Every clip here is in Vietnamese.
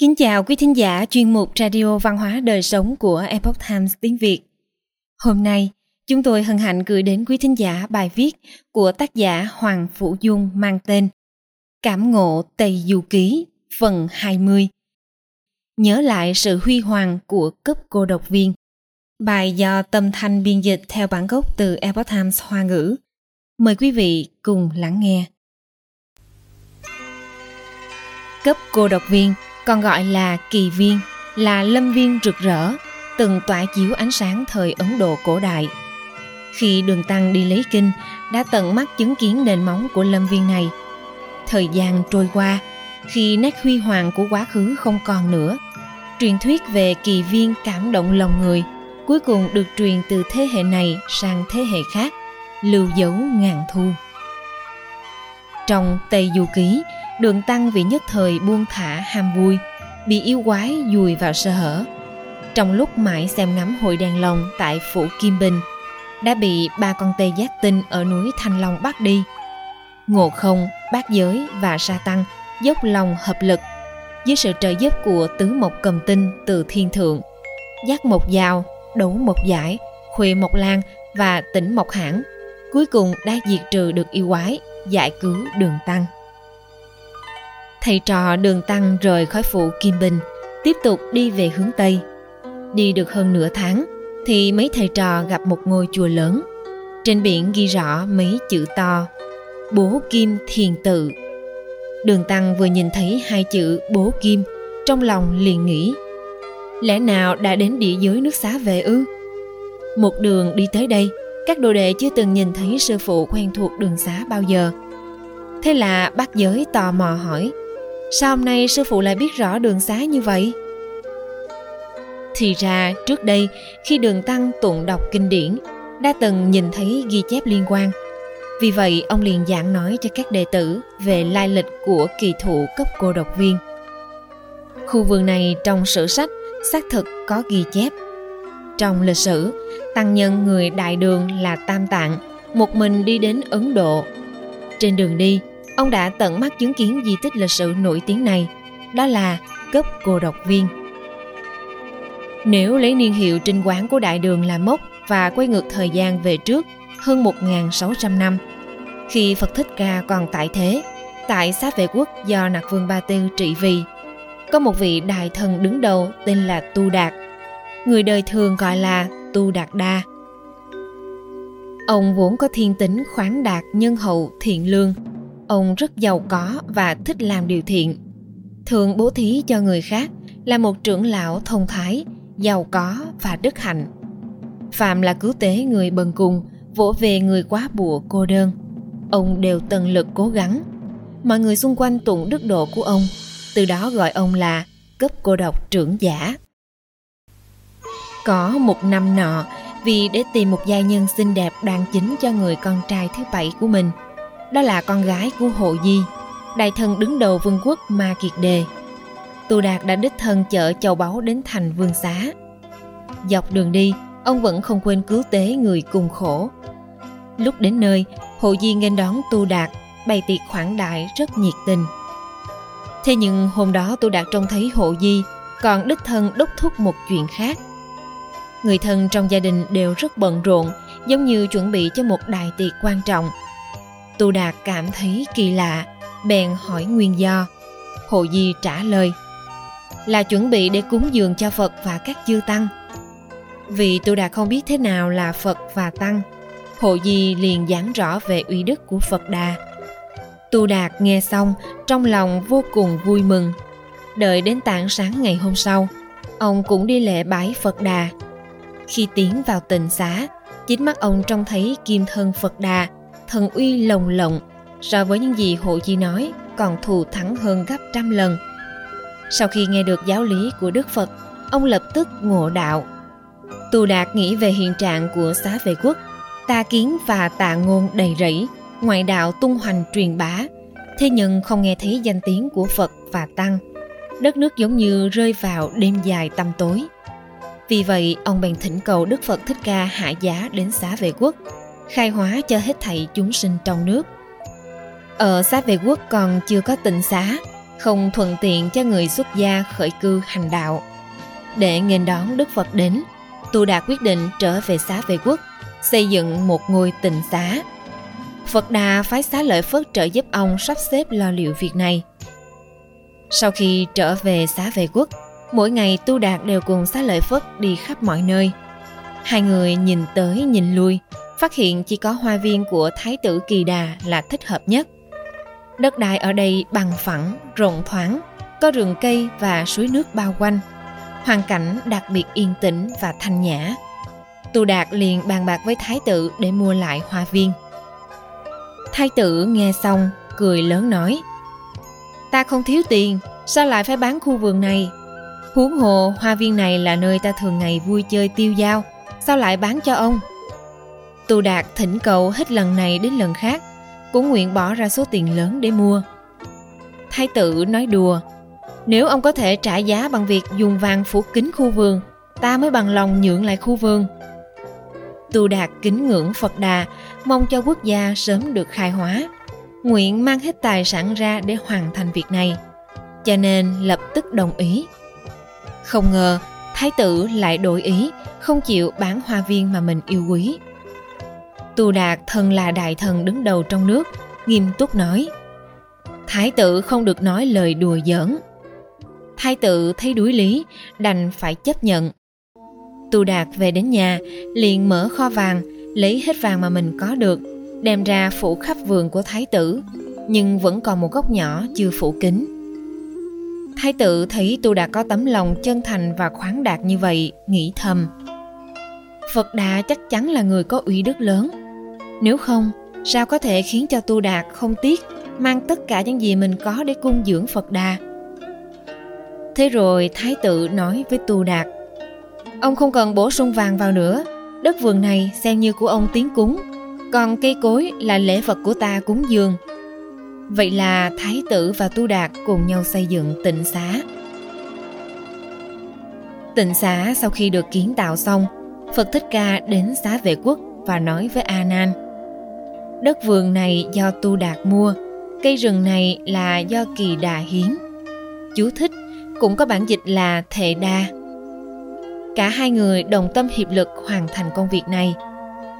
Kính chào quý thính giả chuyên mục Radio Văn hóa Đời Sống của Epoch Times tiếng Việt. Hôm nay, chúng tôi hân hạnh gửi đến quý thính giả bài viết của tác giả Hoàng Phủ Dung mang tên Cảm ngộ Tây Du Ký, phần 20. Nhớ lại sự huy hoàng của cấp cô độc viên. Bài do Tâm Thanh biên dịch theo bản gốc từ Epoch Times Hoa ngữ. Mời quý vị cùng lắng nghe. Cấp cô độc viên – còn gọi là kỳ viên, là lâm viên rực rỡ, từng tỏa chiếu ánh sáng thời Ấn Độ cổ đại. Khi đường tăng đi lấy kinh, đã tận mắt chứng kiến nền móng của lâm viên này. Thời gian trôi qua, khi nét huy hoàng của quá khứ không còn nữa, truyền thuyết về kỳ viên cảm động lòng người, cuối cùng được truyền từ thế hệ này sang thế hệ khác, lưu dấu ngàn thu. Trong Tây Du Ký, Đường Tăng vì nhất thời buông thả ham vui, bị yêu quái dùi vào sơ hở. Trong lúc mãi xem ngắm hội đèn lồng tại phủ Kim Bình, đã bị ba con tê giác tinh ở núi Thanh Long bắt đi. Ngộ không, bát giới và sa tăng dốc lòng hợp lực dưới sự trợ giúp của tứ mộc cầm tinh từ thiên thượng giác một dao đấu một giải khuê một lan và tỉnh một hãng cuối cùng đã diệt trừ được yêu quái giải cứu đường tăng thầy trò đường tăng rời khỏi phủ Kim Bình, tiếp tục đi về hướng Tây. Đi được hơn nửa tháng, thì mấy thầy trò gặp một ngôi chùa lớn. Trên biển ghi rõ mấy chữ to, Bố Kim Thiền Tự. Đường Tăng vừa nhìn thấy hai chữ Bố Kim, trong lòng liền nghĩ, lẽ nào đã đến địa giới nước xá về ư? Một đường đi tới đây, các đồ đệ chưa từng nhìn thấy sư phụ quen thuộc đường xá bao giờ. Thế là bác giới tò mò hỏi, Sao hôm nay sư phụ lại biết rõ đường xá như vậy? Thì ra trước đây khi đường tăng tụng đọc kinh điển đã từng nhìn thấy ghi chép liên quan. Vì vậy ông liền giảng nói cho các đệ tử về lai lịch của kỳ thụ cấp cô độc viên. Khu vườn này trong sử sách xác thực có ghi chép. Trong lịch sử, tăng nhân người đại đường là Tam Tạng một mình đi đến Ấn Độ. Trên đường đi, ông đã tận mắt chứng kiến di tích lịch sử nổi tiếng này, đó là cấp cô độc viên. Nếu lấy niên hiệu trinh quán của đại đường là mốc và quay ngược thời gian về trước hơn 1.600 năm, khi Phật Thích Ca còn tại thế, tại xá vệ quốc do Nạc Vương Ba Tư trị vì, có một vị đại thần đứng đầu tên là Tu Đạt, người đời thường gọi là Tu Đạt Đa. Ông vốn có thiên tính khoáng đạt, nhân hậu, thiện lương, Ông rất giàu có và thích làm điều thiện. Thường bố thí cho người khác là một trưởng lão thông thái, giàu có và đức hạnh. Phạm là cứu tế người bần cùng, vỗ về người quá bùa cô đơn. Ông đều tận lực cố gắng. Mọi người xung quanh tụng đức độ của ông, từ đó gọi ông là cấp cô độc trưởng giả. Có một năm nọ, vì để tìm một gia nhân xinh đẹp đoan chính cho người con trai thứ bảy của mình – đó là con gái của Hộ Di, đại thần đứng đầu vương quốc Ma Kiệt Đề. Tu Đạt đã đích thân chở châu báu đến thành vương xá. Dọc đường đi, ông vẫn không quên cứu tế người cùng khổ. Lúc đến nơi, Hộ Di nghênh đón Tu Đạt, bày tiệc khoản đại rất nhiệt tình. Thế nhưng hôm đó Tu Đạt trông thấy Hộ Di còn đích thân đốc thúc một chuyện khác. Người thân trong gia đình đều rất bận rộn, giống như chuẩn bị cho một đại tiệc quan trọng – Tu Đạt cảm thấy kỳ lạ, bèn hỏi nguyên do. Hồ Di trả lời là chuẩn bị để cúng dường cho Phật và các chư tăng. Vì Tu Đạt không biết thế nào là Phật và tăng, Hồ Di liền giảng rõ về uy đức của Phật Đà. Tu Đạt nghe xong, trong lòng vô cùng vui mừng. Đợi đến tảng sáng ngày hôm sau, ông cũng đi lễ bái Phật Đà. Khi tiến vào tịnh xá, chính mắt ông trông thấy kim thân Phật Đà thần uy lồng lộng, so với những gì hộ chi nói, còn thù thắng hơn gấp trăm lần. Sau khi nghe được giáo lý của đức phật, ông lập tức ngộ đạo. Tù đạt nghĩ về hiện trạng của xá vệ quốc, ta kiến và tạ ngôn đầy rẫy, ngoại đạo tung hoành truyền bá. Thế nhưng không nghe thấy danh tiếng của phật và tăng, đất nước giống như rơi vào đêm dài tăm tối. Vì vậy, ông bèn thỉnh cầu đức phật thích ca hạ giá đến xá vệ quốc khai hóa cho hết thảy chúng sinh trong nước. Ở xá vệ quốc còn chưa có tịnh xá, không thuận tiện cho người xuất gia khởi cư hành đạo. Để nghênh đón Đức Phật đến, Tu Đạt quyết định trở về xá vệ quốc, xây dựng một ngôi tịnh xá. Phật Đà phái xá lợi Phất trợ giúp ông sắp xếp lo liệu việc này. Sau khi trở về xá vệ quốc, mỗi ngày Tu Đạt đều cùng xá lợi Phất đi khắp mọi nơi. Hai người nhìn tới nhìn lui, phát hiện chỉ có hoa viên của Thái tử Kỳ Đà là thích hợp nhất. Đất đai ở đây bằng phẳng, rộng thoáng, có rừng cây và suối nước bao quanh. Hoàn cảnh đặc biệt yên tĩnh và thanh nhã. Tu Đạt liền bàn bạc với Thái tử để mua lại hoa viên. Thái tử nghe xong, cười lớn nói Ta không thiếu tiền, sao lại phải bán khu vườn này? Huống hồ, hoa viên này là nơi ta thường ngày vui chơi tiêu dao, sao lại bán cho ông? Tu Đạt thỉnh cầu hết lần này đến lần khác, cũng nguyện bỏ ra số tiền lớn để mua. Thái tử nói đùa, nếu ông có thể trả giá bằng việc dùng vàng phủ kính khu vườn, ta mới bằng lòng nhượng lại khu vườn. Tu Đạt kính ngưỡng Phật Đà, mong cho quốc gia sớm được khai hóa. Nguyện mang hết tài sản ra để hoàn thành việc này. Cho nên lập tức đồng ý. Không ngờ, thái tử lại đổi ý, không chịu bán hoa viên mà mình yêu quý. Tu Đạt thân là đại thần đứng đầu trong nước, nghiêm túc nói. Thái tử không được nói lời đùa giỡn. Thái tử thấy đuối lý, đành phải chấp nhận. Tu Đạt về đến nhà, liền mở kho vàng, lấy hết vàng mà mình có được, đem ra phủ khắp vườn của thái tử, nhưng vẫn còn một góc nhỏ chưa phủ kính. Thái tử thấy Tu Đạt có tấm lòng chân thành và khoáng đạt như vậy, nghĩ thầm. Phật Đà chắc chắn là người có uy đức lớn. Nếu không, sao có thể khiến cho Tu Đạt không tiếc mang tất cả những gì mình có để cung dưỡng Phật Đà? Thế rồi Thái tử nói với Tu Đạt Ông không cần bổ sung vàng vào nữa Đất vườn này xem như của ông tiến cúng Còn cây cối là lễ vật của ta cúng dường Vậy là Thái tử và Tu Đạt cùng nhau xây dựng tịnh xá Tịnh xá sau khi được kiến tạo xong Phật Thích Ca đến xá vệ quốc và nói với A Nan Đất vườn này do Tu Đạt mua Cây rừng này là do Kỳ Đà hiến Chú thích cũng có bản dịch là Thệ Đa Cả hai người đồng tâm hiệp lực hoàn thành công việc này.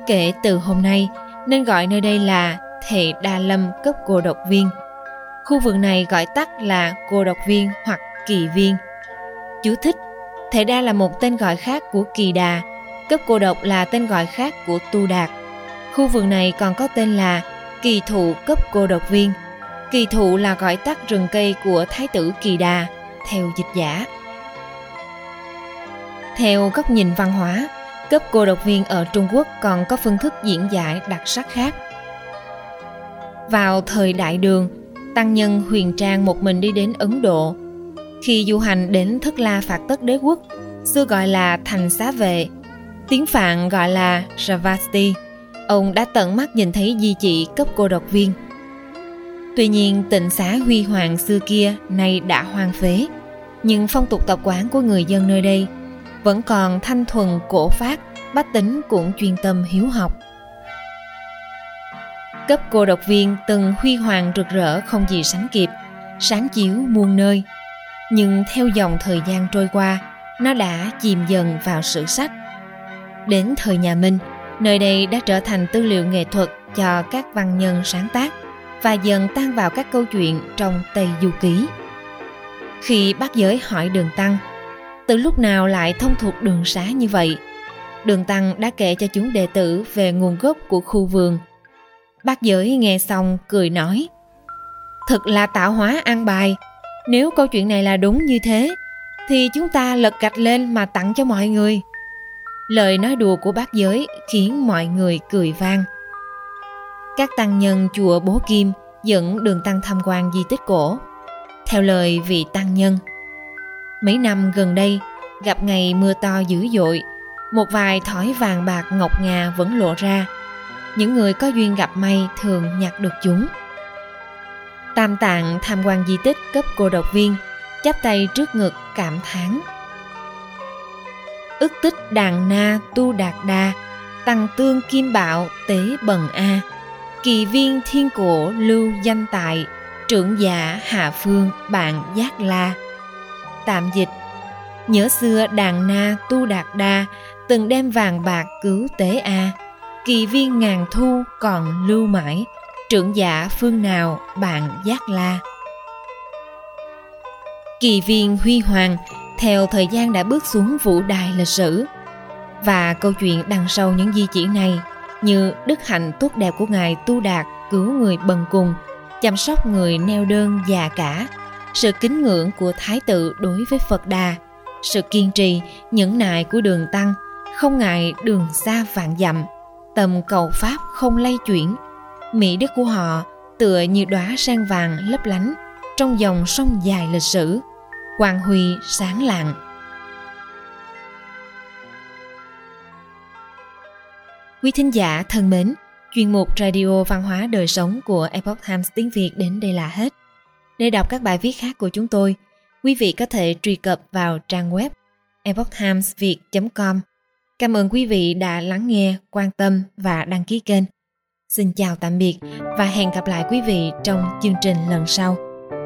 Kể từ hôm nay, nên gọi nơi đây là Thệ Đa Lâm cấp cô độc viên. Khu vườn này gọi tắt là cô độc viên hoặc kỳ viên. Chú thích Thệ Đa là một tên gọi khác của kỳ đà, cấp cô độc là tên gọi khác của tu đạt. Khu vườn này còn có tên là kỳ thụ cấp cô độc viên. Kỳ thụ là gọi tắt rừng cây của Thái tử Kỳ Đà, theo dịch giả. Theo góc nhìn văn hóa, cấp cô độc viên ở Trung Quốc còn có phương thức diễn giải đặc sắc khác. Vào thời Đại Đường, tăng nhân huyền trang một mình đi đến Ấn Độ. Khi du hành đến Thất La Phạt Tất Đế Quốc, xưa gọi là Thành Xá Vệ, tiếng Phạn gọi là Ravasti, ông đã tận mắt nhìn thấy di chỉ cấp cô độc viên. Tuy nhiên tịnh xá huy hoàng xưa kia nay đã hoang phế, nhưng phong tục tập quán của người dân nơi đây – vẫn còn thanh thuần cổ phát, bách tính cũng chuyên tâm hiếu học. Cấp cô độc viên từng huy hoàng rực rỡ không gì sánh kịp, sáng chiếu muôn nơi. Nhưng theo dòng thời gian trôi qua, nó đã chìm dần vào sử sách. Đến thời nhà Minh, nơi đây đã trở thành tư liệu nghệ thuật cho các văn nhân sáng tác và dần tan vào các câu chuyện trong Tây Du Ký. Khi bác giới hỏi Đường Tăng, từ lúc nào lại thông thuộc đường xá như vậy? Đường tăng đã kể cho chúng đệ tử về nguồn gốc của khu vườn. Bác giới nghe xong cười nói, thật là tạo hóa an bài. Nếu câu chuyện này là đúng như thế, thì chúng ta lật gạch lên mà tặng cho mọi người lời nói đùa của bác giới khiến mọi người cười vang các tăng nhân chùa bố kim dẫn đường tăng tham quan di tích cổ theo lời vị tăng nhân Mấy năm gần đây, gặp ngày mưa to dữ dội, một vài thỏi vàng bạc ngọc ngà vẫn lộ ra. Những người có duyên gặp may thường nhặt được chúng. Tam tạng tham quan di tích cấp cô độc viên, chắp tay trước ngực cảm thán. Ức tích đàn na tu đạt đa, tăng tương kim bạo tế bần a, kỳ viên thiên cổ lưu danh tại, trưởng giả hạ phương bạn giác la. Tạm dịch nhớ xưa đàn na tu đạt đa từng đem vàng bạc cứu tế a. Kỳ viên ngàn thu còn lưu mãi trưởng giả phương nào bạn giác la. Kỳ viên huy hoàng theo thời gian đã bước xuống vũ đài lịch sử và câu chuyện đằng sau những di chỉ này như đức hạnh tốt đẹp của ngài tu đạt cứu người bần cùng, chăm sóc người neo đơn già cả, sự kính ngưỡng của thái tử đối với phật đà, sự kiên trì, nhẫn nại của đường tăng, không ngại đường xa vạn dặm, tầm cầu pháp không lay chuyển. Mỹ đức của họ tựa như đóa sen vàng lấp lánh trong dòng sông dài lịch sử quang huy sáng lạng. Quý thính giả thân mến, chuyên mục radio văn hóa đời sống của epoch times tiếng việt đến đây là hết. Để đọc các bài viết khác của chúng tôi, quý vị có thể truy cập vào trang web epochtimesviet com. Cảm ơn quý vị đã lắng nghe, quan tâm và đăng ký kênh. Xin chào tạm biệt và hẹn gặp lại quý vị trong chương trình lần sau